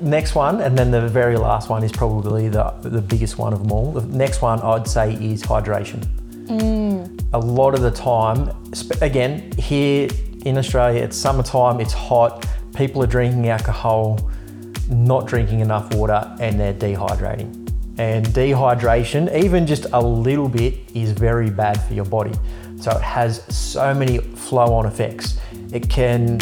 next one, and then the very last one is probably the, the biggest one of them all. The next one I'd say is hydration. Mm. A lot of the time, again, here in Australia, it's summertime, it's hot, people are drinking alcohol, not drinking enough water, and they're dehydrating. And dehydration, even just a little bit, is very bad for your body. So it has so many flow on effects. It can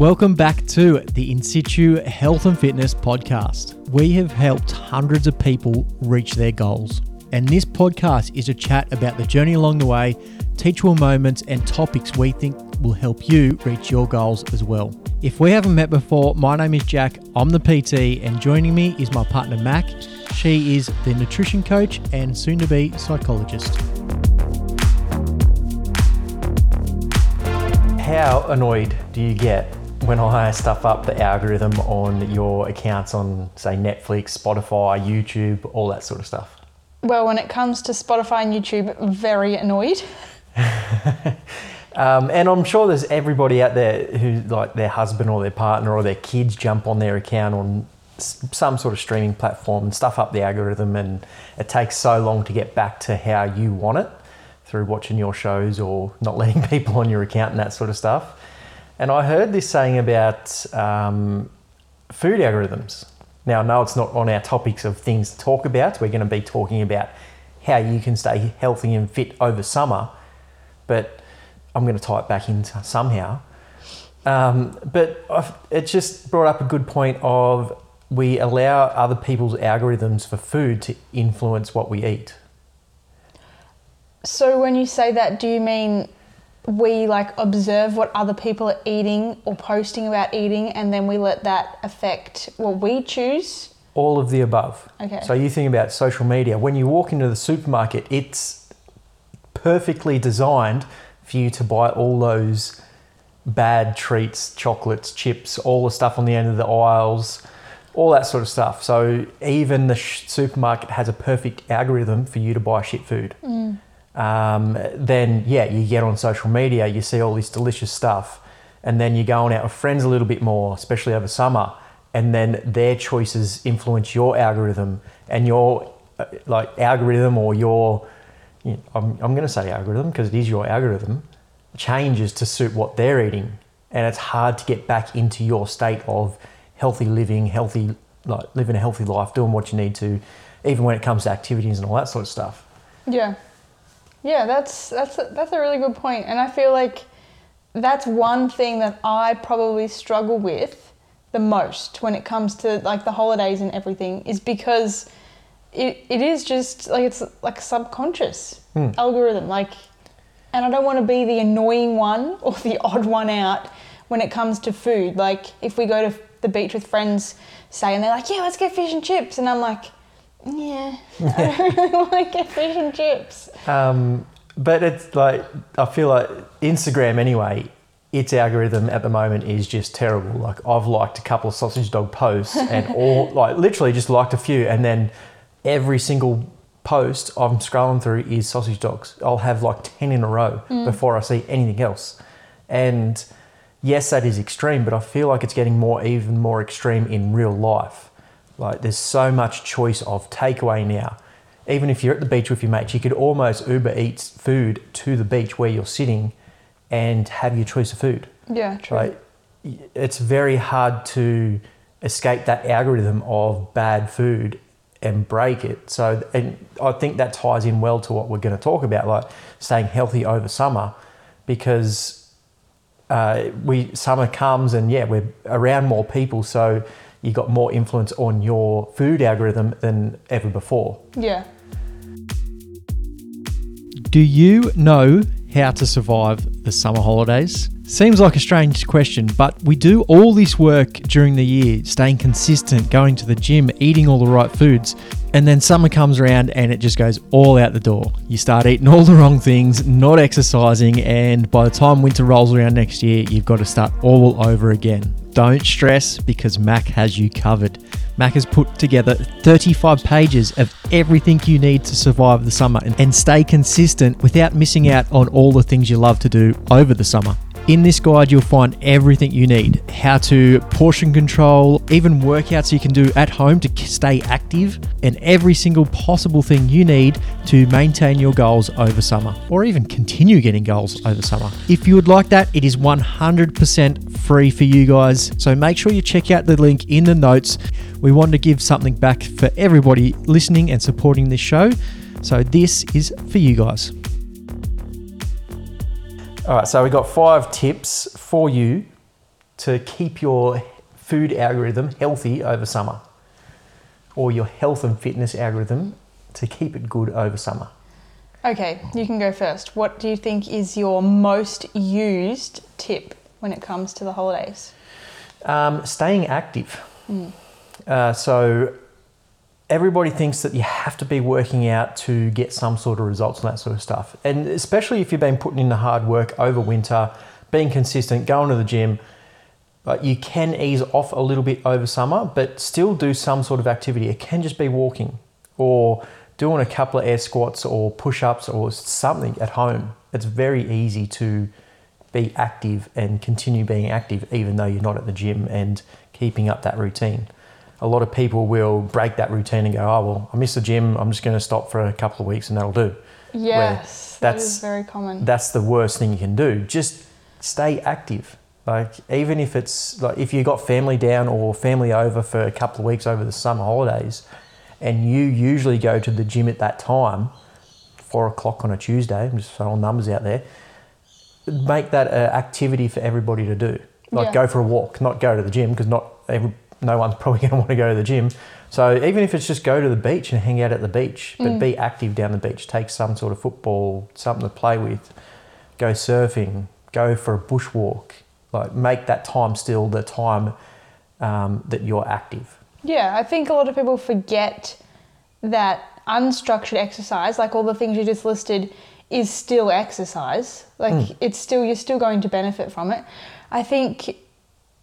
Welcome back to the In Situ Health and Fitness podcast. We have helped hundreds of people reach their goals. And this podcast is a chat about the journey along the way, teachable moments, and topics we think will help you reach your goals as well. If we haven't met before, my name is Jack, I'm the PT, and joining me is my partner Mac. She is the nutrition coach and soon to be psychologist. How annoyed do you get when I stuff up the algorithm on your accounts on, say, Netflix, Spotify, YouTube, all that sort of stuff? Well, when it comes to Spotify and YouTube, very annoyed. Um, and I'm sure there's everybody out there who, like, their husband or their partner or their kids jump on their account on some sort of streaming platform and stuff up the algorithm, and it takes so long to get back to how you want it through watching your shows or not letting people on your account and that sort of stuff. And I heard this saying about um, food algorithms. Now, no, it's not on our topics of things to talk about. We're going to be talking about how you can stay healthy and fit over summer, but I'm going to tie it back in somehow. Um, but I've, it just brought up a good point of we allow other people's algorithms for food to influence what we eat. So when you say that, do you mean we like observe what other people are eating or posting about eating and then we let that affect what we choose? All of the above. Okay. So you think about social media. When you walk into the supermarket, it's perfectly designed for you to buy all those bad treats, chocolates, chips, all the stuff on the end of the aisles, all that sort of stuff. So even the sh- supermarket has a perfect algorithm for you to buy shit food. Mm. Um, then yeah, you get on social media, you see all this delicious stuff, and then you're going out with friends a little bit more, especially over summer, and then their choices influence your algorithm and your uh, like algorithm or your you know, I'm, I'm going to say algorithm because it is your algorithm changes to suit what they're eating and it's hard to get back into your state of healthy living healthy like living a healthy life doing what you need to even when it comes to activities and all that sort of stuff Yeah. Yeah, that's that's a, that's a really good point, and I feel like that's one thing that I probably struggle with the most when it comes to like the holidays and everything is because it, it is just like it's like subconscious hmm. algorithm like and I don't want to be the annoying one or the odd one out when it comes to food. Like if we go to the beach with friends say and they're like yeah let's get fish and chips and I'm like yeah I don't really want to get fish and chips Um, but it's like I feel like Instagram anyway. Its algorithm at the moment is just terrible. Like I've liked a couple of sausage dog posts and all like literally just liked a few, and then every single post I'm scrolling through is sausage dogs. I'll have like ten in a row before I see anything else. And yes, that is extreme, but I feel like it's getting more even more extreme in real life. Like there's so much choice of takeaway now. Even if you're at the beach with your mates, you could almost Uber Eats food to the beach where you're sitting and have your choice of food. yeah true Like it's very hard to escape that algorithm of bad food and break it. So and I think that ties in well to what we're going to talk about, like staying healthy over summer, because uh, we summer comes and yeah, we're around more people, so you got more influence on your food algorithm than ever before. yeah Do you know how to survive the summer holidays? Seems like a strange question, but we do all this work during the year, staying consistent, going to the gym, eating all the right foods, and then summer comes around and it just goes all out the door. You start eating all the wrong things, not exercising, and by the time winter rolls around next year, you've got to start all over again. Don't stress because Mac has you covered. Mac has put together 35 pages of everything you need to survive the summer and, stay consistent without missing out on all the things you love to do over the summer. In this guide, you'll find everything you need how to portion control, even workouts you can do at home to stay active, and every single possible thing you need to maintain your goals over summer or even continue getting goals over summer. If you would like that, it is 100% free for you guys. So make sure you check out the link in the notes. We want to give something back for everybody listening and supporting this show. So this is for you guys. All right, so we got five tips for you to keep your food algorithm healthy over summer, or your health and fitness algorithm to keep it good over summer. Okay, you can go first. What do you think is your most used tip when it comes to the holidays? Um, staying active. Uh, so everybody thinks that you have to be working out to get some sort of results and that sort of stuff. And especially if you've been putting in the hard work over winter, being consistent, going to the gym, but you can ease off a little bit over summer, but still do some sort of activity. It can just be walking or doing a couple of air squats or push ups or something at home. It's very easy to be active and continue being active even though you're not at the gym and keeping up that routine. A lot of people will break that routine and go, oh, well, I miss the gym. I'm just going to stop for a couple of weeks and that'll do. Yes, that that's- is very common. That's the worst thing you can do. Just stay active. Like, even if it's like if you got family down or family over for a couple of weeks over the summer holidays and you usually go to the gym at that time, four o'clock on a Tuesday, I'm just throwing numbers out there, make that an activity for everybody to do. Like Yeah. go for a walk, not go to the gym because not every, no one's probably going to want to go to the gym. So even if it's just go to the beach and hang out at the beach, but be active down the beach, take some sort of football, something to play with, go surfing, go for a bushwalk, like make that time still the time um, that you're active. Yeah, I think a lot of people forget that unstructured exercise, like all the things you just listed, is still exercise. Like it's still you're still going to benefit from it. I think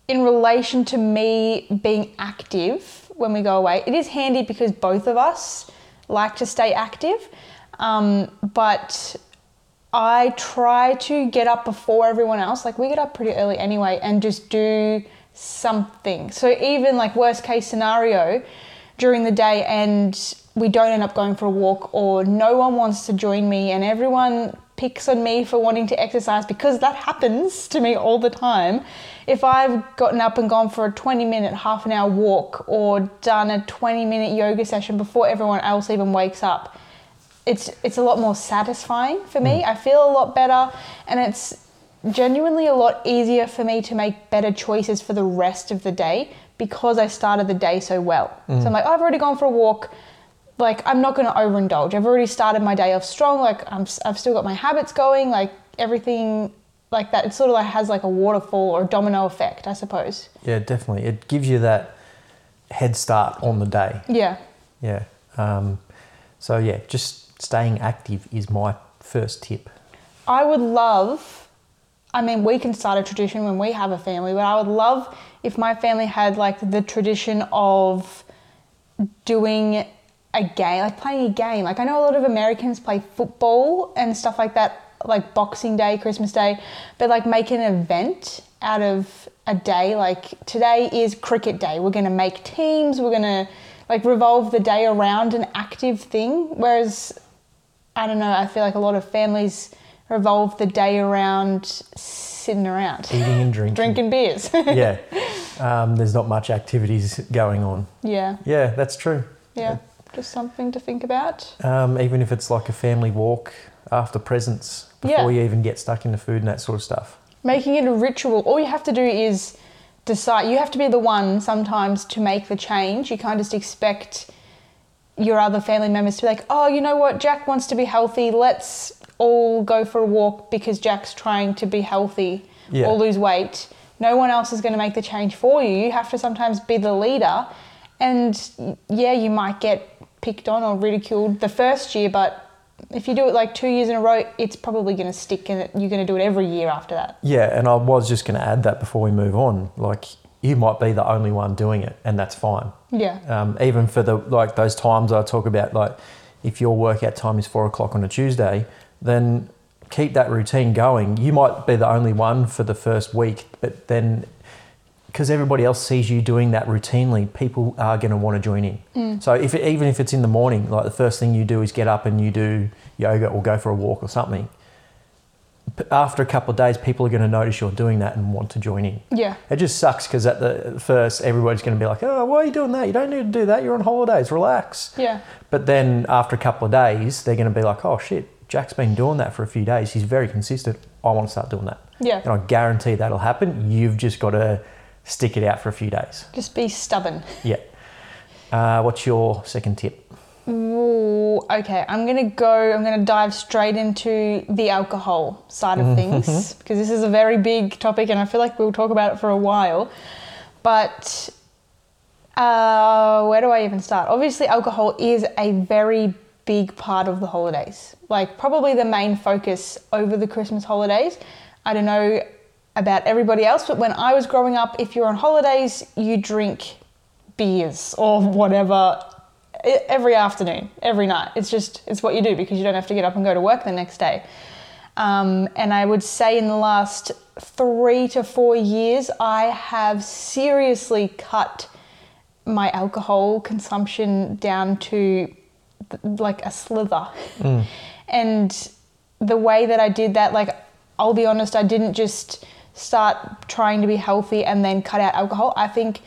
in relation to me being active when we go away, it is handy because both of us like to stay active. Um, but I try to get up before everyone else. Like we get up pretty early anyway and just do something. So even like worst case scenario during the day and we don't end up going for a walk or no one wants to join me and everyone picks on me for wanting to exercise because that happens to me all the time. If I've gotten up and gone for a 20 minute, half an hour walk or done a 20 minute yoga session before everyone else even wakes up, it's it's a lot more satisfying for me. Hmm. I feel a lot better and it's genuinely a lot easier for me to make better choices for the rest of the day because I started the day so well. So hmm. I'm like, oh, I've already gone for a walk. Like I'm not going to overindulge. I've already started my day off strong. Like I'm, I've still got my habits going. Like everything like that. It sort of like has like a waterfall or domino effect, I suppose. Yeah, definitely. It gives you that head start on the day. Yeah. Yeah. Um, so yeah, just staying active is my first tip. I would love, I mean, we can start a tradition when we have a family, but I would love if my family had like the tradition of doing a game, like playing a game. Like I know a lot of Americans play football and stuff like that, like Boxing Day, Christmas Day, but like make an event out of a day. Like today is cricket day. We're going to make teams. We're going to like revolve the day around an active thing. Whereas I don't know, I feel like a lot of families revolve the day around sitting around, Eating and drinking. drinking beers. yeah. Um, there's not much activities going on. yeah, Yeah, that's true. yeah. Just something to think about. Um, even if it's like a family walk after presents Yeah. before you even get stuck into food and that sort of stuff. Making it a ritual. All you have to do is decide. You have to be the one sometimes to make the change. You can't just expect your other family members to be like, oh, you know what, Jack wants to be healthy. Let's all go for a walk because Jack's trying to be healthy Yeah. or lose weight. No one else is going to make the change for you. You have to sometimes be the leader. And yeah, you might get picked on or ridiculed the first year, but if you do it like two years in a row, it's probably going to stick and you're going to do it every year after that. Yeah, and I was just going to add that before we move on. Like, you might be the only one doing it, and that's fine. Yeah. Um, even for the like those times I talk about, like if your workout time is four o'clock on a Tuesday, then keep that routine going. You might be the only one for the first week, but then because everybody else sees you doing that routinely, people are going to want to join in. Mm. So if it, even if it's in the morning, like the first thing you do is get up and you do yoga or go for a walk or something. After a couple of days, people are going to notice you're doing that and want to join in. Yeah. It just sucks because at the first, everybody's going to be like, "Oh, why are you doing that? You don't need to do that. You're on holidays. Relax." Yeah. But then after a couple of days, they're going to be like, "Oh shit, Jack's been doing that for a few days. He's very consistent. I want to start doing that." Yeah. And I guarantee that'll happen. You've just got to stick it out for a few days. Just be stubborn. Yeah. Uh, what's your second tip? Ooh, okay, I'm gonna go. I'm gonna dive straight into the alcohol side of things because this is a very big topic, and I feel like we'll talk about it for a while. But uh, where do I even start? Obviously, alcohol is a very big part of the holidays. Like probably the main focus over the Christmas holidays. I don't know about everybody else, but when I was growing up, if you're on holidays, you drink beers or whatever every afternoon, every night. It's just it's what you do because you don't have to get up and go to work the next day. Um, and I would say in the last three to four years, I have seriously cut my alcohol consumption down to th- like a slither. And the way that I did that, like, I'll be honest, I didn't just start trying to be healthy and then cut out alcohol. I think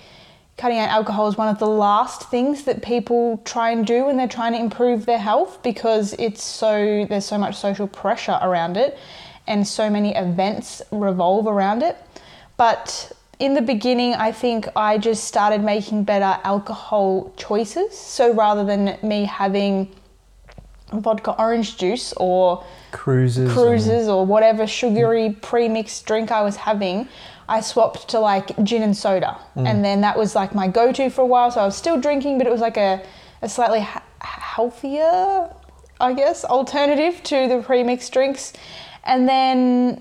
cutting out alcohol is one of the last things that people try and do when they're trying to improve their health because it's so there's so much social pressure around it and so many events revolve around it. But in the beginning, I think I just started making better alcohol choices. So rather than me having vodka orange juice or Cruisers. cruisers or whatever sugary pre-mixed drink I was having, I swapped to like gin and soda, mm. and then that was like my go-to for a while. So I was still drinking, but it was like a, a slightly ha- healthier, I guess, alternative to the pre-mixed drinks. And then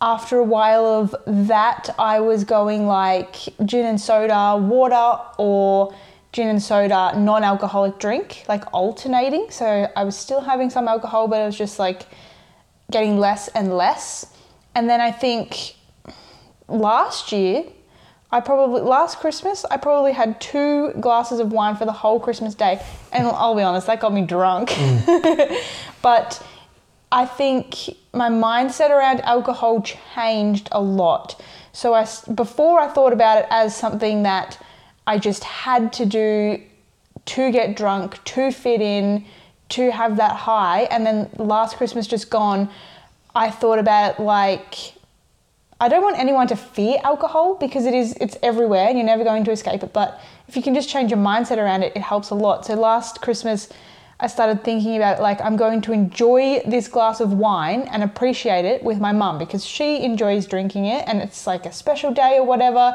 after a while of that, I was going like gin and soda, water, or gin and soda, non alcoholic drink, like alternating. So I was still having some alcohol, but it was just like getting less and less. And then I think last year, I probably, last Christmas, I probably had two glasses of wine for the whole Christmas day. And I'll be honest, that got me drunk. but I think my mindset around alcohol changed a lot. So I before I thought about it as something that I just had to do to get drunk, to fit in, to have that high, and then last Christmas just gone, I thought about it like I don't want anyone to fear alcohol because it is it's everywhere and you're never going to escape it. But if you can just change your mindset around it, it helps a lot. So last Christmas, I started thinking about like I'm going to enjoy this glass of wine and appreciate it with my mum because she enjoys drinking it and it's like a special day or whatever.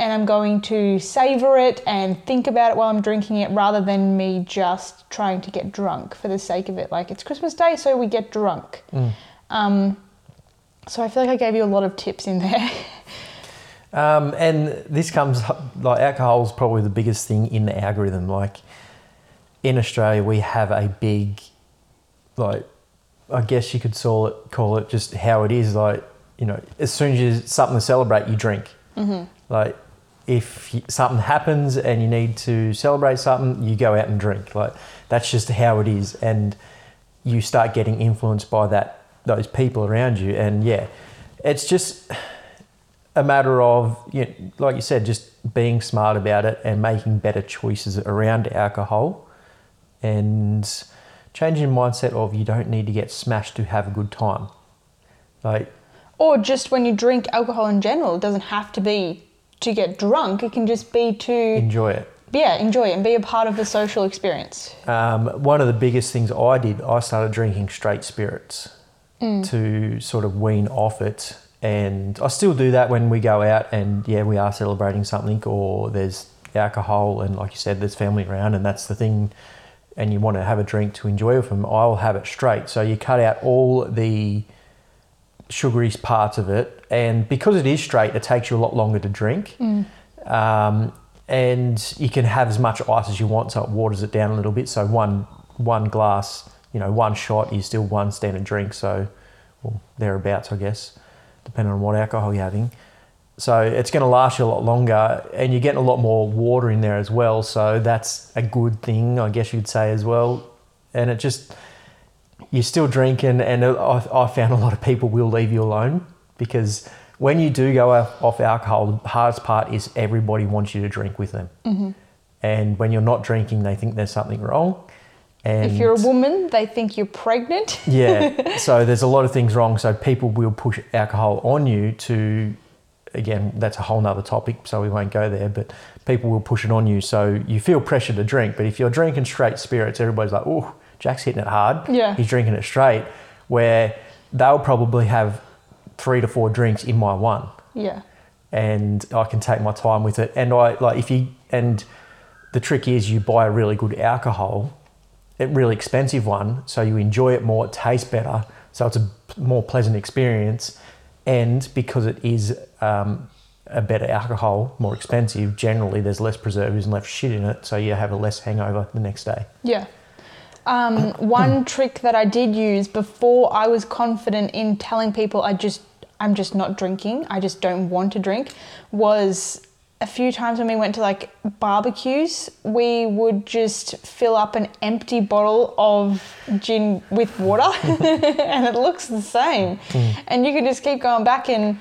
And I'm going to savor it and think about it while I'm drinking it rather than me just trying to get drunk for the sake of it. Like it's Christmas Day, so we get drunk. Um, so I feel like I gave you a lot of tips in there. Um, and this comes like alcohol is probably the biggest thing in the algorithm. Like in Australia, we have a big, like, I guess you could call it call it just how it is. Like you know, as soon as you something to celebrate, you drink. Like if something happens and you need to celebrate something, you go out and drink. Like that's just how it is, and you start getting influenced by that those people around you. And yeah, it's just a matter of you know, like you said, just being smart about it and making better choices around alcohol, and changing your mindset of you don't need to get smashed to have a good time. Like or just when you drink alcohol in general, it doesn't have to be to get drunk. It can just be to enjoy it. yeah enjoy it and be a part of the social experience. Um, one of the biggest things I did, I started drinking straight spirits to sort of wean off it. And I still do that when we go out and, yeah, we are celebrating something or there's alcohol and, like you said, there's family around and that's the thing. And you want to have a drink to enjoy with them, I'll have it straight. So you cut out all the sugary parts of it. And because it is straight, it takes you a lot longer to drink. Um, and you can have as much ice as you want, so it waters it down a little bit. So one one glass, you know, one shot is still one standard drink. So or thereabouts, I guess, depending on what alcohol you're having. So it's going to last you a lot longer, and you're getting a lot more water in there as well. So that's a good thing, I guess you'd say as well. And it just you're still drinking, and I, I found a lot of people will leave you alone because when you do go off, alcohol, the hardest part is everybody wants you to drink with them. Mm-hmm. And when you're not drinking, they think there's something wrong. And If you're a woman, they think you're pregnant. yeah, so there's a lot of things wrong. So people will push alcohol on you to, again, that's a whole nother topic, so we won't go there, but people will push it on you. So you feel pressure to drink. But if you're drinking straight spirits, everybody's like, oh, Jack's hitting it hard. Yeah. He's drinking it straight. Where they'll probably have three to four drinks in my one Yeah. and I can take my time with it. And I like if you and the trick is you buy a really good alcohol, a really expensive one, so you enjoy it more, it tastes better, so it's a more pleasant experience. And because it is um, a better alcohol, more expensive, generally there's less preservatives and less shit in it, so you have a less hangover the next day. Yeah. Um, one trick that I did use before I was confident in telling people I just I'm just not drinking, I just don't want to drink, was a few times when we went to like barbecues, we would just fill up an empty bottle of gin with water and it looks the same. And you can just keep going back and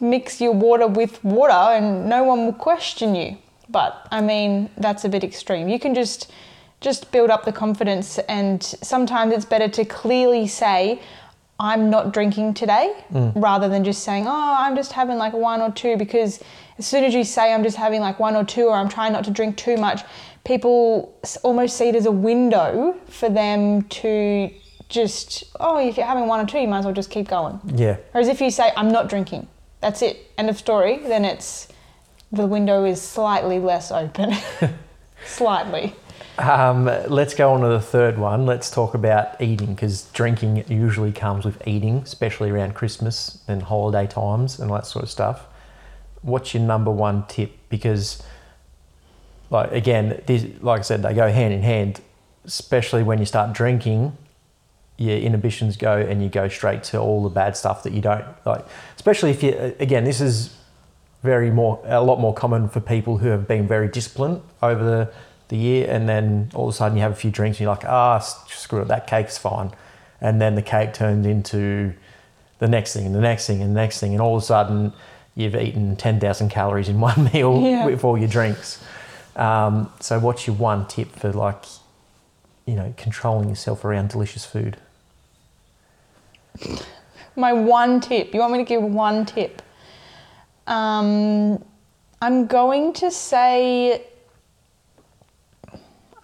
mix your water with water and no one will question you. But I mean, that's a bit extreme. You can just just build up the confidence and sometimes it's better to clearly say I'm not drinking today mm. rather than just saying, "Oh, I'm just having like one or two because as soon as you say I'm just having like one or two or I'm trying not to drink too much, people almost see it as a window for them to just, oh, if you're having one or two, you might as well just keep going. Yeah. Whereas if you say, I'm not drinking, that's it, end of story, then it's the window is slightly less open. slightly. Um, let's go on to the third one. Let's talk about eating because drinking usually comes with eating, especially around Christmas and holiday times and that sort of stuff. What's your number one tip? Because, like again, this, like I said, they go hand in hand. Especially when you start drinking, your inhibitions go and you go straight to all the bad stuff that you don't like. Especially if you, again, this is very more a lot more common for people who have been very disciplined over the, the year and then all of a sudden you have a few drinks and you're like ah screw it that cake's fine and then the cake turns into the next thing and the next thing and the next thing and all of a sudden you've eaten 10,000 calories in one meal Yeah. with all your drinks um, so what's your one tip for like you know controlling yourself around delicious food My one tip. You want me to give one tip? Um, I'm going to say.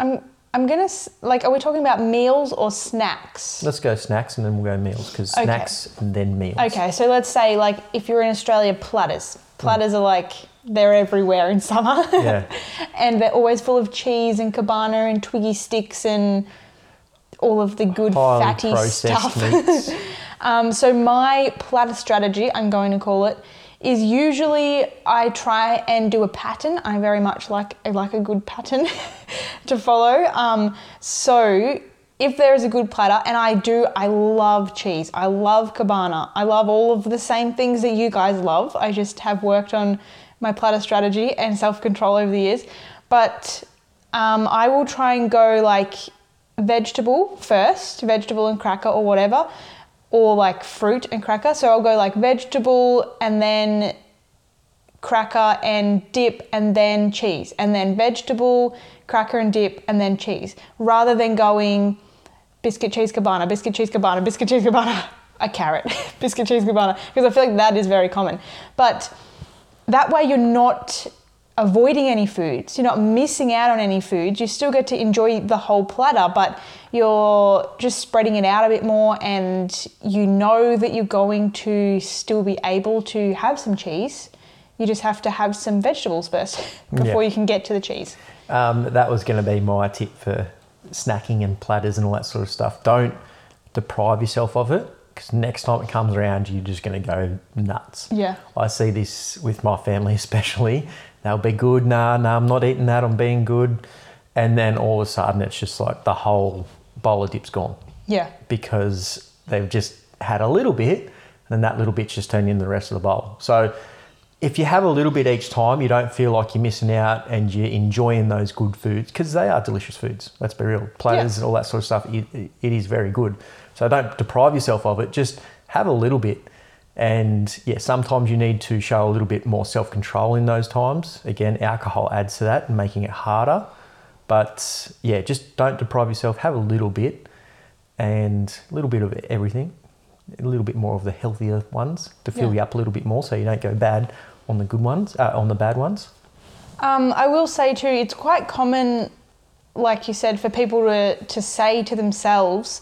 I'm. I'm gonna like. Are we talking about meals or snacks? let's go snacks and then we'll go meals because Okay. snacks and then meals Okay, so let's say like if you're in Australia, platters. Platters are like they're everywhere in summer. yeah and they're always full of cheese and cabana and twiggy sticks and all of the good highly fatty stuff. Um, so my platter strategy, I'm going to call it, is usually I try and do a pattern. I very much like I like a good pattern to follow. Um, so if there is a good platter, and I do, I love cheese. I love cabana. I love all of the same things that you guys love. I just have worked on my platter strategy and self control over the years. But um, I will try and go like vegetable first, vegetable and cracker or whatever, or like fruit and cracker. So I'll go like vegetable and then cracker and dip and then cheese, and then vegetable, cracker and dip, and then cheese, rather than going biscuit cheese cabana, biscuit cheese cabana, biscuit cheese cabana, a carrot, biscuit cheese cabana, because I feel like that is very common. But that way you're not avoiding any foods, you're not missing out on any foods, you still get to enjoy the whole platter, but you're just spreading it out a bit more and you know that you're going to still be able to have some cheese. You just have to have some vegetables first before Yeah. you can get to the cheese. Um, that was going to be my tip for snacking and platters and all that sort of stuff. Don't deprive yourself of it because next time it comes around, you're just going to go nuts. Yeah. I see this with my family, especially. They'll be good. Nah, nah, I'm not eating that. I'm being good. And then all of a sudden, it's just like the whole bowl of dip's gone Yeah. because they've just had a little bit, and then that little bit's just turned into the rest of the bowl. So if you have a little bit each time, you don't feel like you're missing out and you're enjoying those good foods because they are delicious foods. Let's be real. Platters and all that sort of stuff, it, it is very good. So don't deprive yourself of it. Just have a little bit. And yeah, sometimes you need to show a little bit more self control in those times. Again, alcohol adds to that and making it harder. But yeah, just don't deprive yourself. Have a little bit and a little bit of everything, a little bit more of the healthier ones to fill Yeah. you up a little bit more so you don't go bad on the good ones, uh, on the bad ones. Um, I will say too, it's quite common, like you said, for people to, to say to themselves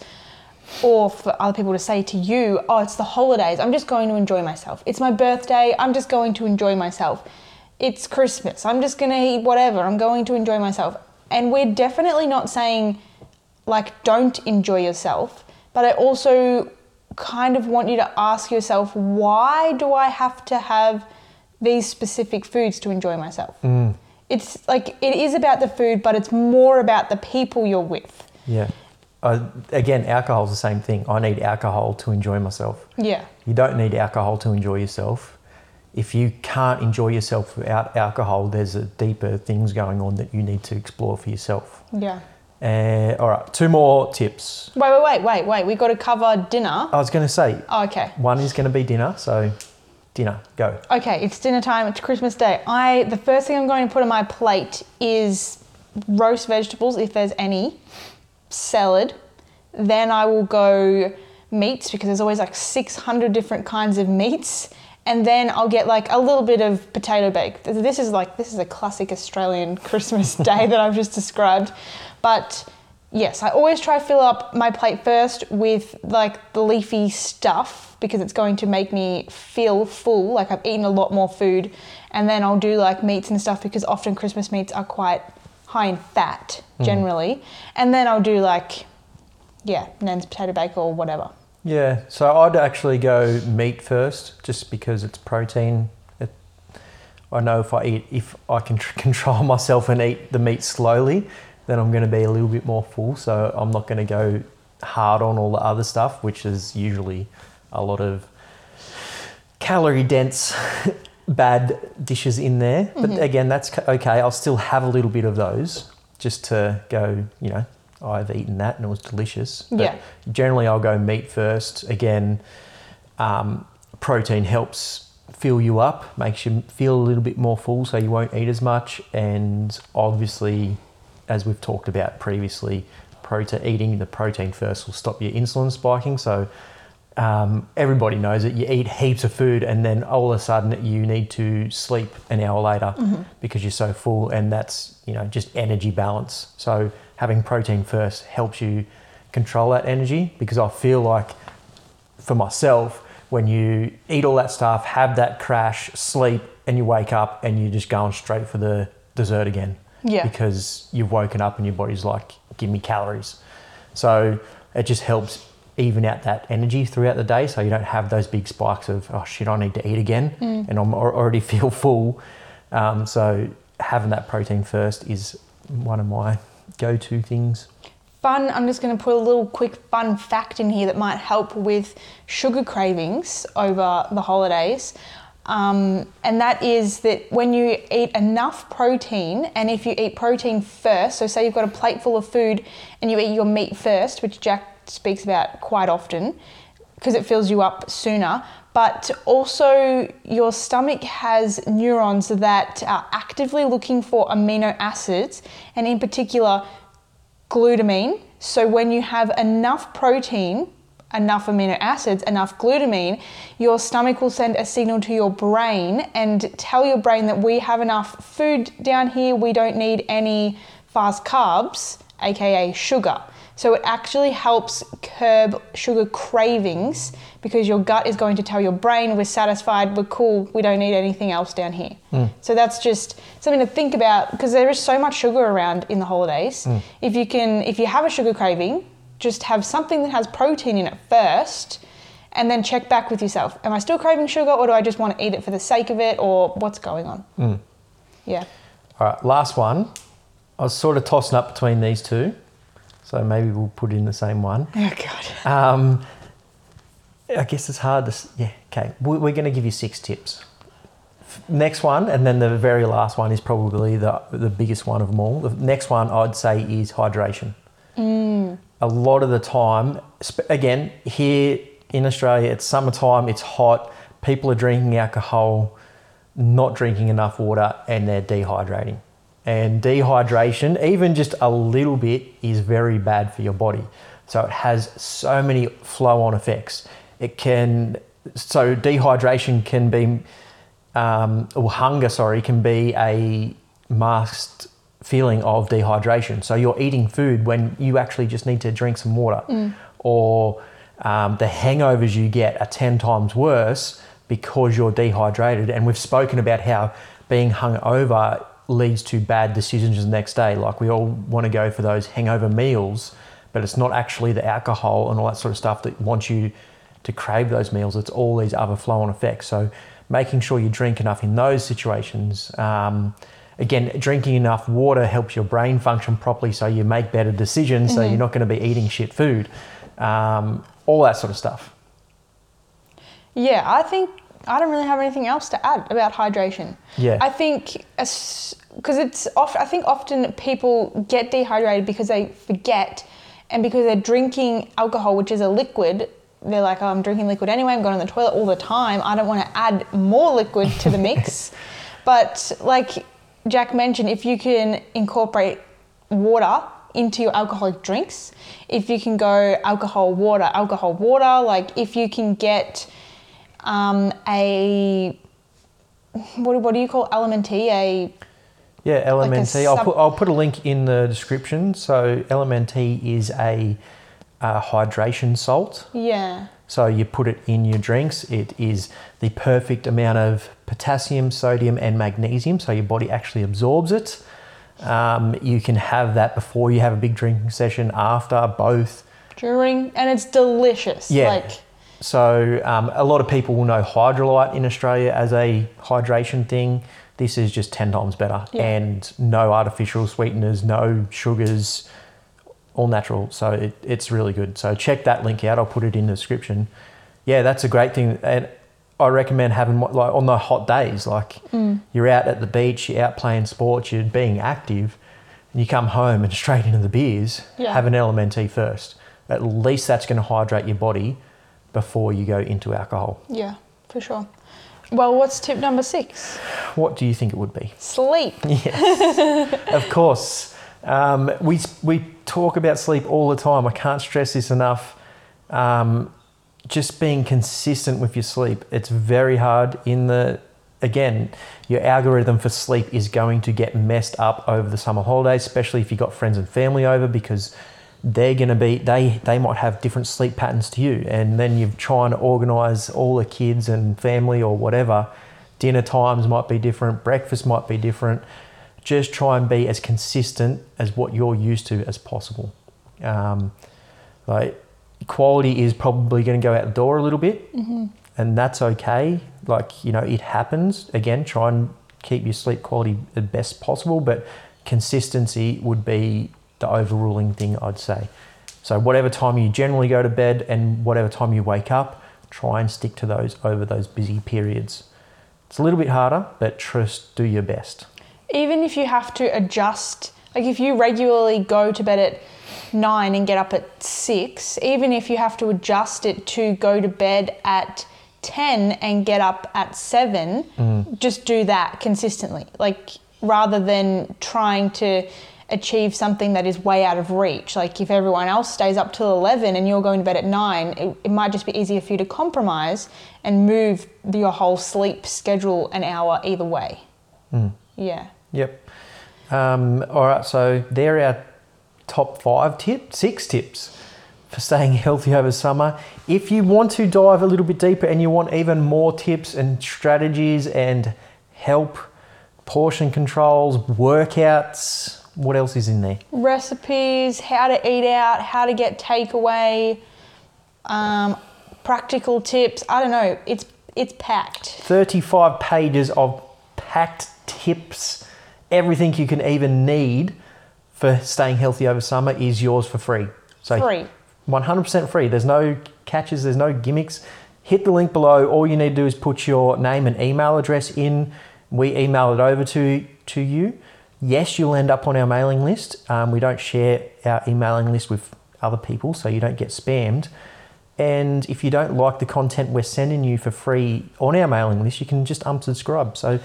or for other people to say to you, oh, it's the holidays, I'm just going to enjoy myself. It's my birthday, I'm just going to enjoy myself. It's Christmas, I'm just going to eat whatever, I'm going to enjoy myself. And we're definitely not saying, like, don't enjoy yourself, but I also kind of want you to ask yourself, why do I have to have these specific foods to enjoy myself? Mm. It's like it is about the food, but it's more about the people you're with. Yeah. Uh, again, alcohol's the same thing. I need alcohol to enjoy myself. Yeah. You don't need alcohol to enjoy yourself. If you can't enjoy yourself without alcohol, there's a deeper things going on that you need to explore for yourself. Yeah. Uh, all right, two more tips. Wait, wait, wait, wait, wait. We've got to cover dinner. I was going to say Oh, okay. one is going to be dinner, so dinner, go. Okay, it's dinner time. It's Christmas Day. I the first thing I'm going to put on my plate is roast vegetables, if there's any, salad. Then I will go meats because there's always like 600 different kinds of meats. And then I'll get like a little bit of potato bake. This is like this is a classic Australian Christmas day that I've just described. But yes, I always try to fill up my plate first with like the leafy stuff because it's going to make me feel full, like I've eaten a lot more food. And then I'll do like meats and stuff because often Christmas meats are quite high in fat mm-hmm. generally. And then I'll do like, yeah, Nan's potato bake or whatever. Yeah, so I'd actually go meat first, just because it's protein. It, I know if I eat, if I can tr- control myself and eat the meat slowly, then I'm going to be a little bit more full. So I'm not going to go hard on all the other stuff, which is usually a lot of calorie dense, bad dishes in there. But again, that's okay. I'll still have a little bit of those just to go, you know, I've eaten that and it was delicious. But Yeah. Generally, I'll go meat first. Again, um, protein helps fill you up, makes you feel a little bit more full, so you won't eat as much. And obviously, as we've talked about previously, protein eating the protein first will stop your insulin spiking. So um, everybody knows it. You eat heaps of food, and then all of a sudden you need to sleep an hour later because you're so full, and that's you know just energy balance. So having protein first helps you control that energy because I feel like for myself when you eat all that stuff, have that crash, sleep, and you wake up and you're just going straight for the dessert again. Yeah. Because you've woken up and your body's like, give me calories. So it just helps even out that energy throughout the day so you don't have those big spikes of, oh shit, I need to eat again and I'm already feel full. Um, so having that protein first is one of my go to things. Fun, I'm just going to put a little quick fun fact in here that might help with sugar cravings over the holidays. Um, and that is that when you eat enough protein, and if you eat protein first, so say you've got a plate full of food and you eat your meat first, which Jack speaks about quite often, because it fills you up sooner. But also, your stomach has neurons that are actively looking for amino acids, and in particular, glutamine. So when you have enough protein, enough amino acids, enough glutamine, your stomach will send a signal to your brain and tell your brain that we have enough food down here, we don't need any fast carbs, aka sugar. So it actually helps curb sugar cravings because your gut is going to tell your brain we're satisfied, we're cool, we don't need anything else down here. Mm. So that's just something to think about because there is so much sugar around in the holidays. Mm. If you can if you have a sugar craving, just have something that has protein in it first and then check back with yourself. Am I still craving sugar or do I just want to eat it for the sake of it or what's going on? Mm. Yeah. All right, last one. I was sort of tossing up between these two, so maybe we'll put in the same one. Oh god. Um, I guess it's hard to. Yeah, okay. We- We're going to give you six tips. Next one, and then the very last one is probably the the biggest one of them all. The next one I'd say is hydration. A lot of the time, again here in Australia, it's summertime, it's hot. People are drinking alcohol, not drinking enough water, and they're dehydrating. And dehydration, even just a little bit, is very bad for your body. So it has so many flow on effects. It can, so dehydration can be, um, or hunger, sorry, can be a masked feeling of dehydration. So you're eating food when you actually just need to drink some water. Or um, the hangovers you get are 10 times worse because you're dehydrated. And we've spoken about how being hungover leads to bad decisions the next day. Like we all want to go for those hangover meals, but it's not actually the alcohol and all that sort of stuff that wants you to crave those meals. It's all these other flow on effects. So making sure you drink enough in those situations. Um, again, drinking enough water helps your brain function properly so you make better decisions. So you're not going to be eating shit food. Um, all that sort of stuff. Yeah, I think I don't really have anything else to add about hydration. Yeah. I think because it's oft, I think often people get dehydrated because they forget, and because they're drinking alcohol, which is a liquid. They're like, oh, I'm drinking liquid anyway. I'm going to the toilet all the time. I don't want to add more liquid to the mix. but like Jack mentioned, if you can incorporate water into your alcoholic drinks, if you can go alcohol, water, alcohol, water, like if you can get um, a what, what do you call LMNT? A Yeah, LMNT. I'll put I'll put a link in the description. So LMNT is a uh, hydration salt. yeah, So you put it in your drinks. It is the perfect amount of potassium, sodium, and magnesium, so your body actually absorbs it. Um, you can have that before you have a big drinking session, after, both. during, and it's delicious. Yeah. Like So um, a lot of people will know Hydralyte in Australia as a hydration thing. This is just ten times better, Yeah. and no artificial sweeteners, no sugars, all natural. So it, it's really good. So check that link out. I'll put it in the description. Yeah, that's a great thing, and I recommend having like on the hot days, like you're out at the beach, you're out playing sports, you're being active, and you come home and straight into the beers. Yeah. Have an LMNT first. At least that's going to hydrate your body before you go into alcohol. yeah, for sure. Well, what's tip number six? What do you think it would be? Sleep. Yes, of course. Um, we we talk about sleep all the time. I can't stress this enough. Um, just being consistent with your sleep. It's very hard in the again, your algorithm for sleep is going to get messed up over the summer holidays, especially if you've got friends and family over because they're going to be they they might have different sleep patterns to you. And then you're trying to organize all the kids and family or whatever. Dinner times might be different. Breakfast might be different. Just try and be as consistent as what you're used to as possible. Um, like quality is probably going to go out the door a little bit. And that's okay. Like you know it happens. Again try and keep your sleep quality the best possible but consistency would be the overruling thing i'd say. So whatever time you generally go to bed and whatever time you wake up try and stick to those over those busy periods. It's a little bit harder but trust do your best. Even if you have to adjust, like if you regularly go to bed at nine and get up at six, even if you have to adjust it to go to bed at 10 and get up at seven, mm. just do that consistently. Like rather than trying to achieve something that is way out of reach. Like if everyone else stays up till 11 and you're going to bed at nine, it, it might just be easier for you to compromise and move your whole sleep schedule an hour either way. Yeah. Yep. Um, all right, so they're our top five tips, six tips for staying healthy over summer. If you want to dive a little bit deeper and you want even more tips and strategies and help, portion controls, workouts, what else is in there? recipes, how to eat out, how to get takeaway, um, practical tips. I don't know. It's it's packed. 35 pages of packed tips. Everything you can even need for staying healthy over summer is yours for free. So Free. 100% free. There's no catches, there's no gimmicks. hit the link below. All you need to do is put your name and email address in. We email it over to, to you. Yes, you'll end up on our mailing list. Um, we don't share our emailing list with other people, so you don't get spammed. And if you don't like the content we're sending you for free on our mailing list, you can just unsubscribe. So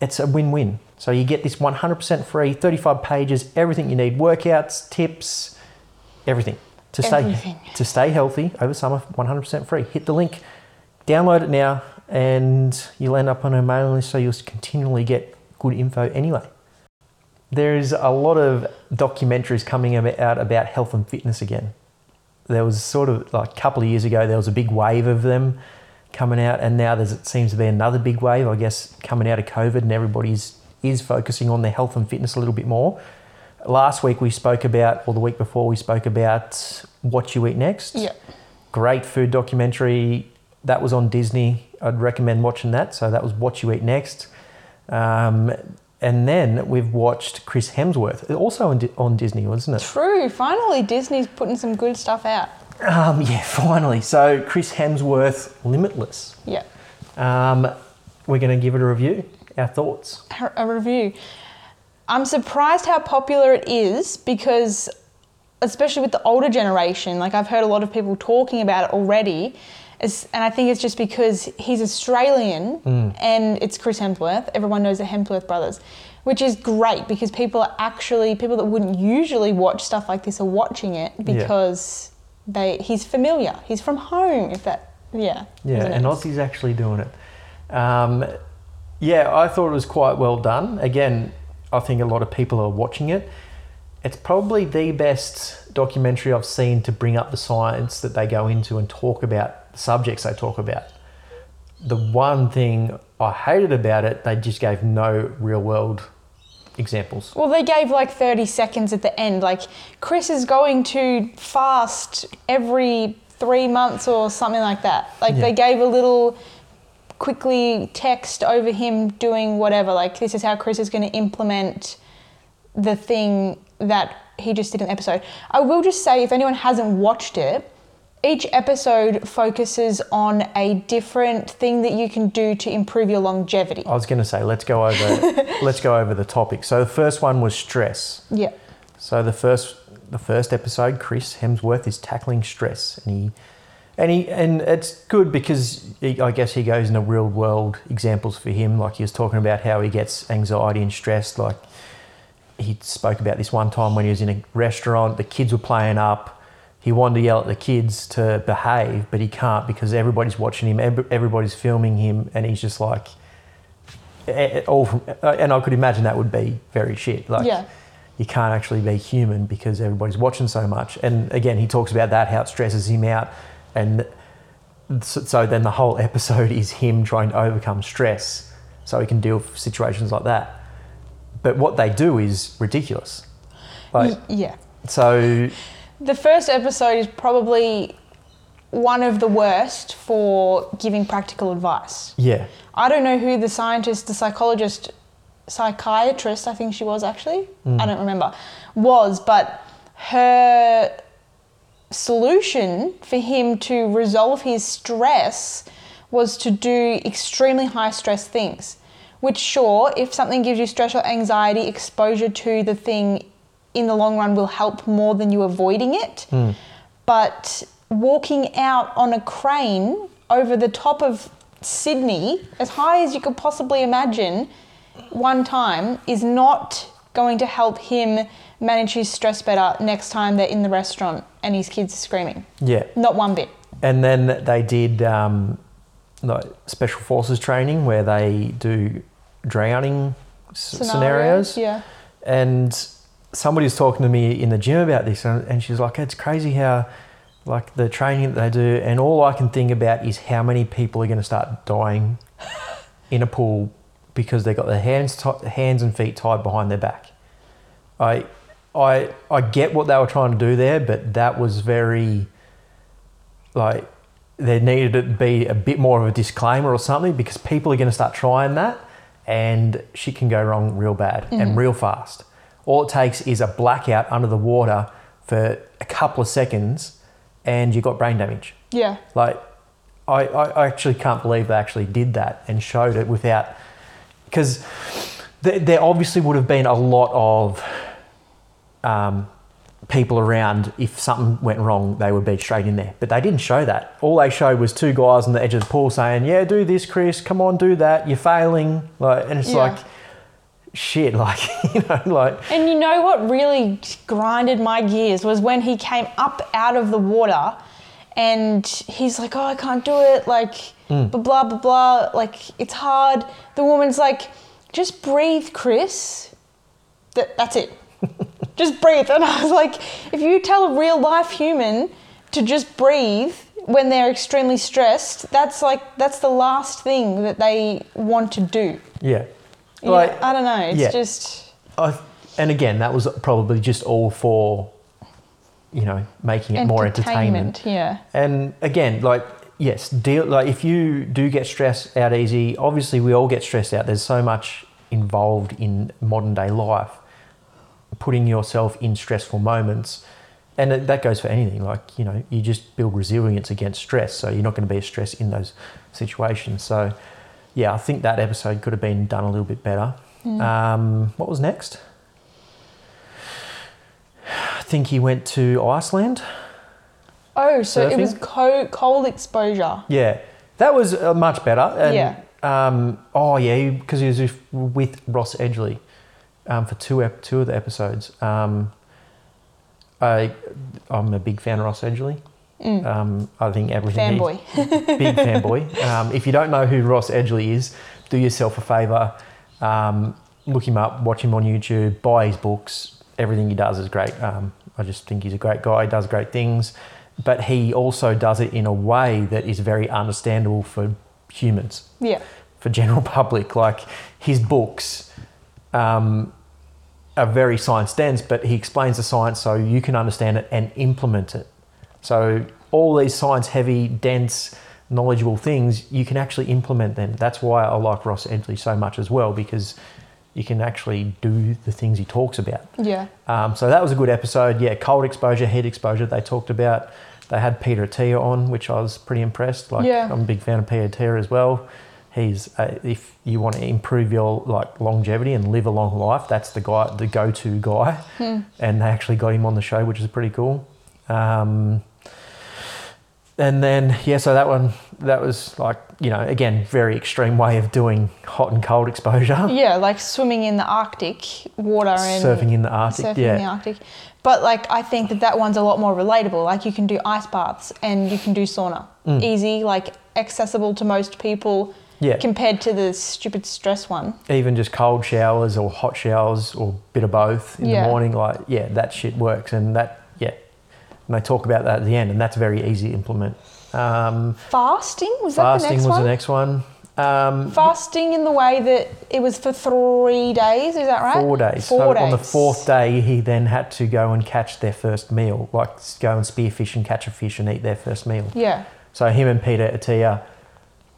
it's a win win. So you get this 100% free, 35 pages, everything you need workouts, tips, everything to stay Everything. to stay healthy over summer 100% free hit the link download it now and you'll end up on our mailing list so you'll continually get good info anyway there's a lot of documentaries coming out about health and fitness again. There was sort of like a couple of years ago there was a big wave of them coming out and now there's it seems to be another big wave i guess coming out of covid and everybody's is focusing on their health and fitness a little bit more. Last week we spoke about or the week before we spoke about what you eat next. Yeah. great food documentary. That was on disney. I'd recommend watching that. So that was what you eat next. Um, and then we've watched chris hemsworth also on, on disney wasn't it True. Finally, Disney's putting some good stuff out. um, yeah finally so chris hemsworth limitless Yeah. um, we're going to give it a review our thoughts A- A review. I'm surprised how popular it is because, especially with the older generation, like I've heard a lot of people talking about it already. It's, and I think it's just because he's Australian and it's Chris Hemsworth. Everyone knows the Hemsworth brothers, which is great because people are actually, people that wouldn't usually watch stuff like this are watching it because they he's familiar. He's from home, if that, yeah. Yeah, and? Aussie's actually doing it. Um, yeah, I thought it was quite well done. Again, I think a lot of people are watching it. It's probably the best documentary I've seen to bring up the science that they go into and talk about the subjects they talk about. The one thing I hated about it, they just gave no real world examples. Well, they gave like 30 seconds at the end. Like, Chris is going to fast every three months or something like that. Like, Yeah. they gave a little quickly text over him doing whatever. Like, this is how Chris is going to implement the thing that he just did the episode. I will just say, if anyone hasn't watched it, each episode focuses on a different thing that you can do to improve your longevity. I was going to say let's go over let's go over the topic. So the first one was stress. Yeah. So the first the first episode, Chris Hemsworth is tackling stress, and he and he and it's good because he, I guess he goes into real world examples for him. Like he was talking about how he gets anxiety and stress. Like he spoke about this one time when he was in a restaurant, the kids were playing up. He wanted to yell at the kids to behave, but he can't because everybody's watching him, everybody's filming him, and he's just like, all from, uh, and I could imagine that would be very shit. Like, Yeah. you can't actually be human because everybody's watching so much. And again, he talks about that, how it stresses him out. And so then the whole episode is him trying to overcome stress so he can deal with situations like that. But what they do is ridiculous. Like, yeah. so, The first episode is probably one of the worst for giving practical advice. yeah. I don't know who the scientist, the psychologist, psychiatrist, I think she was actually, mm. I don't remember, was, but her solution for him to resolve his stress was to do extremely high stress things. Which, sure, if something gives you stress or anxiety, exposure to the thing in the long run will help more than you avoiding it. But walking out on a crane over the top of Sydney, as high as you could possibly imagine, one time is not going to help him manage his stress better next time they're in the restaurant and his kids are screaming. Yeah. Not one bit. And then they did um, like special forces training where they do drowning s- scenarios. Yeah. And somebody was talking to me in the gym about this, and, and she's like, "It's crazy how, like, the training that they do, and all I can think about is how many people are going to start dying in a pool because they got their hands ti- hands and feet tied behind their back." I, I, I get what they were trying to do there, but that was very, like, there needed to be a bit more of a disclaimer or something because people are going to start trying that and shit can go wrong real bad and real fast. All it takes is a blackout under the water for a couple of seconds and you've got brain damage. Yeah. Like, I, I, I I actually can't believe they actually did that and showed it without, because there, there obviously would have been a lot of um, people around. If something went wrong, they would be straight in there. But they didn't show that. All they showed was two guys on the edge of the pool saying, "Yeah, do this, Chris. Come on, do that. You're failing." Like, and it's Yeah. like, shit. Like, you know, like. And you know what really grinded my gears was when he came up out of the water and he's like, Oh, I can't do it. Like, mm. blah, blah, blah, blah. Like, it's hard. The woman's like, Just breathe, Chris. That, that's it. just breathe. And I was like, If you tell a real life human to just breathe when they're extremely stressed, that's like, that's the last thing that they want to do. Yeah. Yeah, Like, I don't know. It's yeah. just. I, and again, that was probably just all for, you know, making it more entertainment. Yeah. And again, like, yes, deal like if you do get stressed out easy, obviously we all get stressed out. There's so much involved in modern day life, putting yourself in stressful moments. And it- that goes for anything. Like, you know, you just build resilience against stress. So you're not going to be as stressed in those situations. So, yeah, I think that episode could have been done a little bit better. Um, what was next? I think he went to Iceland. Oh, so it was co- cold exposure. Yeah, that was uh, much better. And, Yeah. Um, oh yeah, because he was with, with Ross Edgley um, for two ep- two of the episodes. Um, I I'm a big fan of Ross Edgley. Um, I think everything. he- Fanboy. big fanboy. Um, if you don't know who Ross Edgley is, do yourself a favour. Um, look him up, watch him on YouTube, buy his books. Everything he does is great. Um, I just think he's a great guy. He does great things, but he also does it in a way that is very understandable for humans, Yeah. for general public. Like his books. Um, are very science dense, but he explains the science so you can understand it and implement it. So all these science heavy, dense, knowledgeable things, you can actually implement them. That's why I like Ross Edgley so much as well, because you can actually do the things he talks about. Yeah. Um, so that was a good episode. Yeah, cold exposure, heat exposure. They talked about. They had Peter Attia on, which I was pretty impressed. Like Yeah. I'm a big fan of Peter Attia as well. He's uh, if you want to improve your like longevity and live a long life, that's the guy, the go-to guy. And they actually got him on the show, which is pretty cool. Um, and then yeah, so that one that was like you know again very extreme way of doing hot and cold exposure. Yeah, like swimming in the Arctic water and Surfing in the Arctic, surfing yeah. in the Arctic. But like I think that that one's a lot more relatable. Like you can do ice baths and you can do sauna. Easy, like accessible to most people. Yeah. Compared to the stupid stress one. even just cold showers or hot showers or a bit of both in Yeah. the morning, like yeah, that shit works, and that yeah, and they talk about that at the end, and that's very easy to implement. Um, Fasting was that fasting the next one? Fasting was one? the next one. Um, Fasting in the way that it was for three days. Is that right? Four days. Four so days. on the fourth day, he then had to go and catch their first meal, like go and spearfish and catch a fish and eat their first meal. Yeah. So him and Peter Attia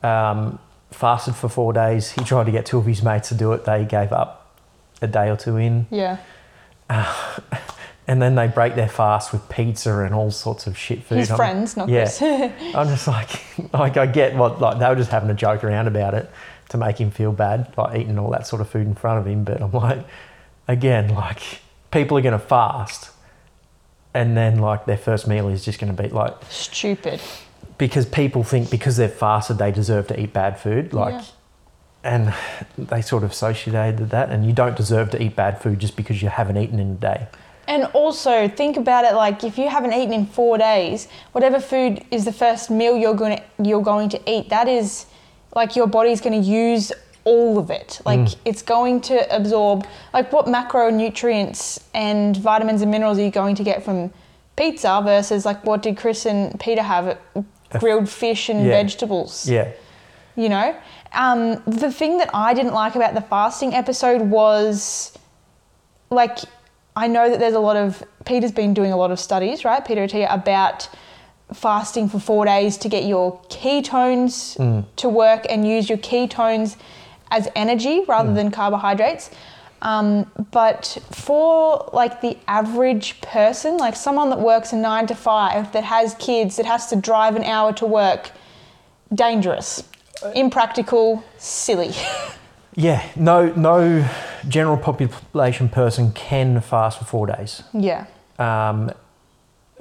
um, fasted for four days. He tried to get two of his mates to do it. They gave up a day or two in. Yeah. And then they break their fast with pizza and all sorts of shit food. His I'm- friends, not yeah. I'm just like, like I get what like they were just having a joke around about it to make him feel bad, like eating all that sort of food in front of him. But I'm like, again, like people are gonna fast, and then like their first meal is just gonna be like Stupid. Because people think because they've fasted they deserve to eat bad food, like. Yeah. And they sort of associated that, and you don't deserve to eat bad food just because you haven't eaten in a day. And also think about it like if you haven't eaten in four days, whatever food is the first meal you're going to you're going to eat, that is like your body's going to use all of it. Like Mm. it's going to absorb like what macronutrients and vitamins and minerals are you going to get from pizza versus like what did Chris and Peter have? Grilled fish and Yeah. vegetables. Yeah, you know? Um, the thing that i didn't like about the fasting episode was like i know that there's a lot of peter's been doing a lot of studies right peter Attia, about fasting for four days to get your ketones to work and use your ketones as energy rather than carbohydrates um, but for like the average person like someone that works a nine to five that has kids that has to drive an hour to work dangerous, impractical, silly. Yeah, no, no general population person can fast for four days. yeah. Um,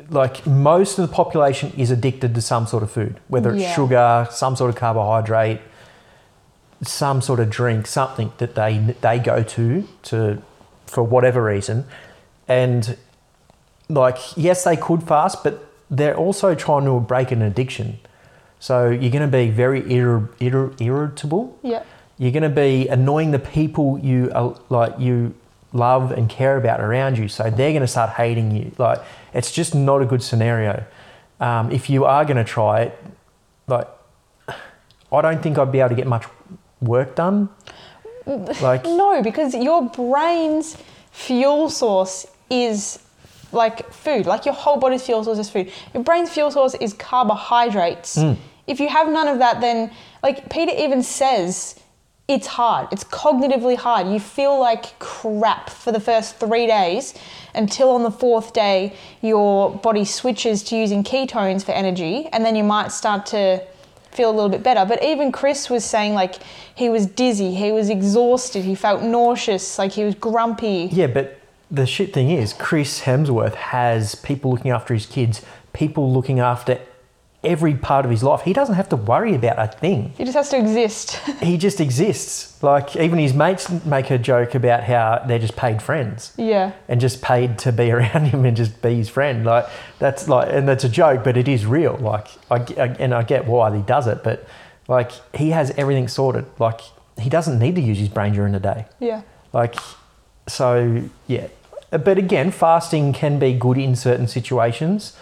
like most of the population is addicted to some sort of food, whether it's Yeah. sugar, some sort of carbohydrate, some sort of drink, something that they they go to to for whatever reason, and like yes, they could fast, but they're also trying to break an addiction. So you're going to be very irri- irri- irritable. Yeah. you're going to be annoying the people you uh, like you love and care about around you. So they're going to start hating you. Like it's just not a good scenario. Um, if you are going to try it like i don't think i'd be able to get much work done like No, because your brain's fuel source is like food. Like your whole body's fuel source is food. Your brain's fuel source is carbohydrates. Hmm. If you have none of that, then like Peter even says, it's hard. It's cognitively hard. You feel like crap for the first three days until on the fourth day your body switches to using ketones for energy, and then you might start to feel a little bit better. But even Chris was saying like he was dizzy, he was exhausted, he felt nauseous, like he was grumpy. yeah but the shit thing is chris hemsworth has people looking after his kids people looking after every part of his life he doesn't have to worry about a thing He just has to exist. he just exists. Like even his mates make a joke about how they're just paid friends yeah. and just paid to be around him and just be his friend. Like that's like, and that's a joke, but it is real. Like I, I- and I get why he does it, but like he has everything sorted. Like he doesn't need to use his brain during the day. Yeah. Like so, yeah. But again, fasting can be good in certain situations.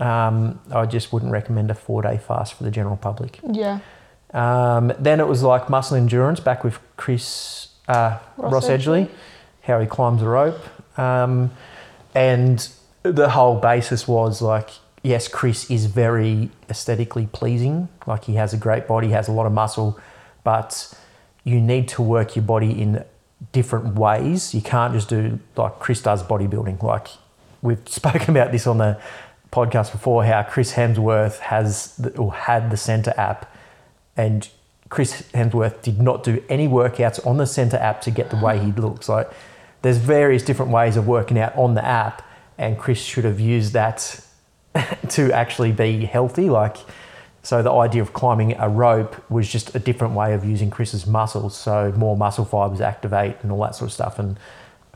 Um, I just wouldn't recommend a four-day fast for the general public. Yeah. Um, then it was like muscle endurance back with Chris uh, Ross Ross, Edgley, how he climbs the rope. Um, and the whole basis was like, yes, Chris is very aesthetically pleasing. Like he has a great body, has a lot of muscle, but you need to work your body in different ways. You can't just do like Chris does bodybuilding. Like we've spoken about this on the podcast before, how Chris Hemsworth has the, or had the Centr app, and Chris Hemsworth did not do any workouts on the Centr app to get the way he looks. Like there's various different ways of working out on the app, and Chris should have used that to actually be healthy. Like so, the idea of climbing a rope was just a different way of using Chris's muscles. So more muscle fibers activate and all that sort of stuff, and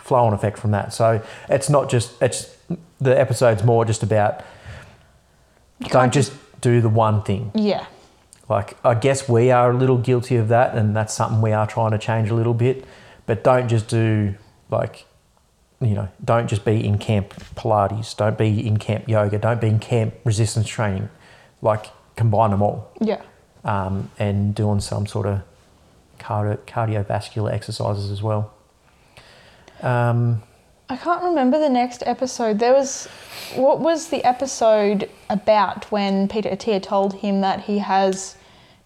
flow on effect from that. So it's not just it's the episode's more just about don't can't just do the one thing. Yeah. Like I guess we are a little guilty of that, and that's something we are trying to change a little bit. But don't just do like, you know, don't just be in camp Pilates. Don't be in camp yoga. Don't be in camp resistance training. Like combine them all, Yeah. um, and doing some sort of cardio, cardiovascular exercises as well. Um, I can't remember the next episode. There was what was the episode about when Peter Attia told him that he has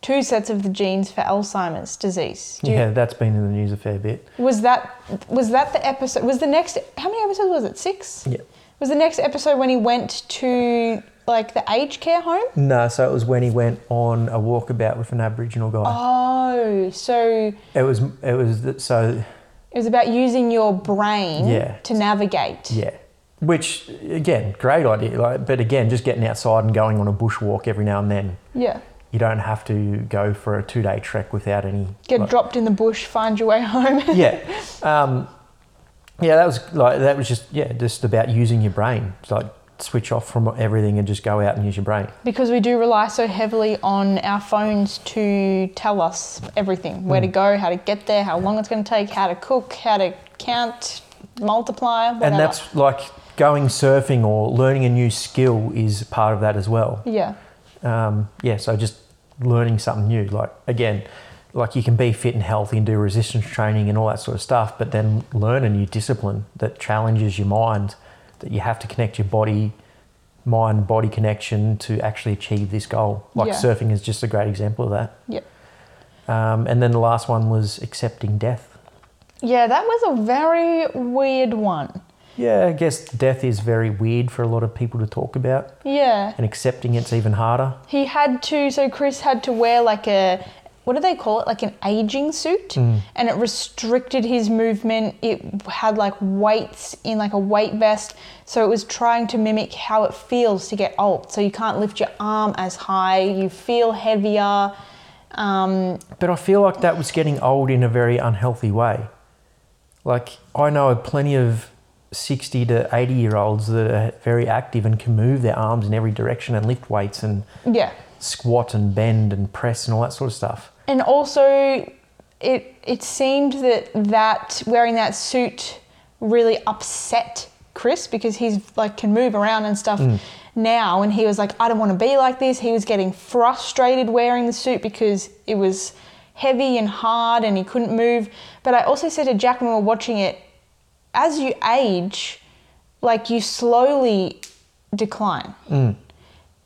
two sets of the genes for Alzheimer's disease? Do you- yeah, that's been in the news a fair bit. Was that was that the episode? Was the next how many episodes was it? Six. Yeah. Was the next episode when he went to like the aged care home? No, so it was when he went on a walkabout with an Aboriginal guy. Oh, so It was it was so it was about using your brain Yeah. to navigate. yeah. Which again, great idea. Like, but again, just getting outside and going on a bushwalk every now and then. Yeah. You don't have to go for a two day trek without any. Get like- dropped in the bush, find your way home. yeah, um, yeah. That was like that was just yeah, just about using your brain. It's like switch off from everything and just go out and use your brain. because we do rely so heavily on our phones to tell us everything where to go, how to get there, how long it's going to take, how to cook, how to count, multiply, whatever. And that's like going surfing or learning a new skill is part of that as well. yeah, um, yeah, so just learning something new. Like again, like you can be fit and healthy and do resistance training and all that sort of stuff, but then learn a new discipline that challenges your mind. That you have to connect your body, mind body connection to actually achieve this goal. Like Yeah. surfing is just a great example of that. yeah. Um, and then the last one was accepting death. Yeah, that was a very weird one. Yeah, I guess death is very weird for a lot of people to talk about, Yeah. and accepting it's even harder. He had to, so Chris had to wear like a, what do they call it? Like an aging suit. And it restricted his movement. It had like weights in like a weight vest. So it was trying to mimic how it feels to get old. So you can't lift your arm as high, you feel heavier. Um, But I feel like that was getting old in a very unhealthy way. Like, I know plenty of 60 to 80 year olds that are very active and can move their arms in every direction and lift weights and yeah. Squat and bend and press and all that sort of stuff. And also, it it seemed that that wearing that suit really upset Chris because he's like can move around and stuff mm. now, and he was like, I don't want to be like this. He was getting frustrated wearing the suit because it was heavy and hard, and he couldn't move. But I also said to Jack when we were watching it, as you age, like you slowly decline. Mm.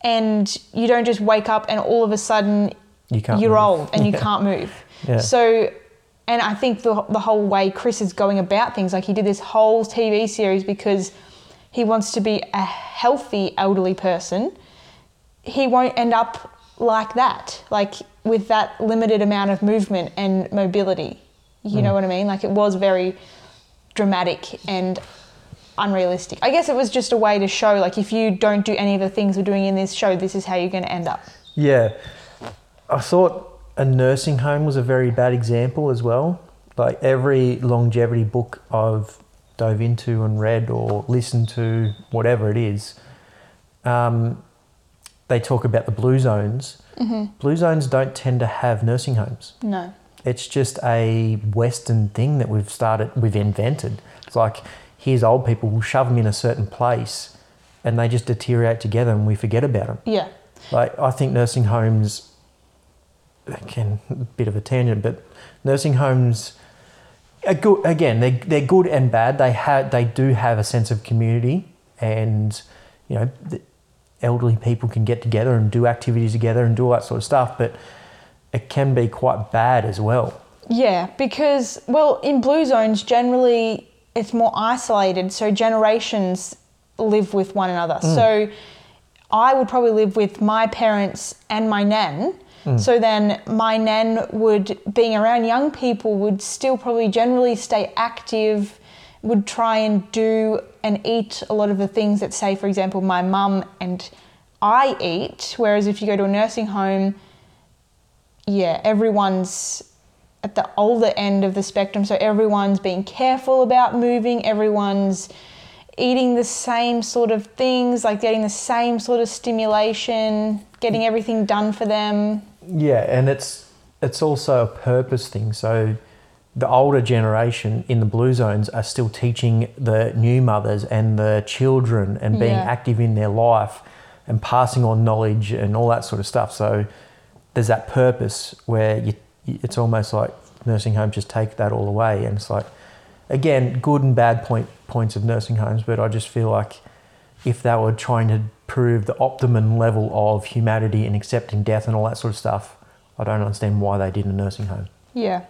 And you don't just wake up and all of a sudden You move. old and you Yeah. can't move. Yeah. So, and I think the, the whole way Chris is going about things, like he did this whole TV series because he wants to be a healthy elderly person, he won't end up like that, like with that limited amount of movement and mobility. You Mm. know what I mean? Like it was very dramatic and unrealistic. I guess it was just a way to show, like, if you don't do any of the things we're doing in this show, this is how you're going to end up. Yeah. I thought a nursing home was a very bad example as well. Like every longevity book I've dove into and read or listened to, whatever it is, um, they talk about the blue zones. Blue zones don't tend to have nursing homes. No. It's just a Western thing that we've started, we've invented. It's like, here's old people, we'll shove them in a certain place and they just deteriorate together and we forget about them. Yeah. Like I think nursing homes, again, a bit of a tangent, but nursing homes are good. Again, they're, they're good and bad. They have they do have a sense of community, and you know, the elderly people can get together and do activities together and do all that sort of stuff. But it can be quite bad as well. Yeah, because well, in blue zones generally it's more isolated, so generations live with one another. Mm. So I would probably live with my parents and my nan. Mm. So then my nan would being around young people would still probably generally stay active, would try and do and eat a lot of the things that say for example my mum and I eat, whereas if you go to a nursing home, yeah, everyone's at the older end of the spectrum. So everyone's being careful about moving, everyone's eating the same sort of things, like getting the same sort of stimulation, getting everything done for them. Yeah, and it's it's also a purpose thing. So the older generation in the blue zones are still teaching the new mothers and the children and being Yeah. active in their life and passing on knowledge and all that sort of stuff. So there's that purpose where you, it's almost like nursing homes just take that all away, and it's like again good and bad point points of nursing homes. But I just feel like if they were trying to prove the optimum level of humanity and accepting death and all that sort of stuff, I don't understand why they did a nursing home. Yeah.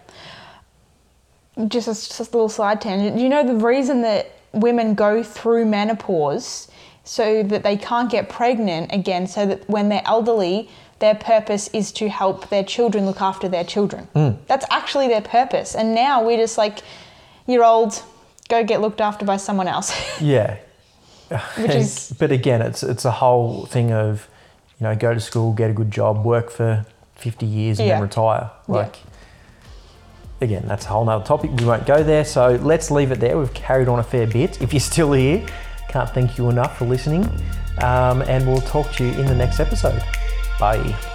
Just a, just a little side tangent. You know the reason that women go through menopause so that they can't get pregnant again, so that when they're elderly, their purpose is to help their children look after their children. That's actually their purpose. And now we're just like, you're old, go get looked after by someone else. Yeah. Which is- but again, it's it's a whole thing of, you know, go to school, get a good job, work for fifty years, and Yeah. then retire. Yeah. Like, again, that's a whole nother topic. We won't go there. So let's leave it there. We've carried on a fair bit. If you're still here, can't thank you enough for listening, um, and we'll talk to you in the next episode. Bye.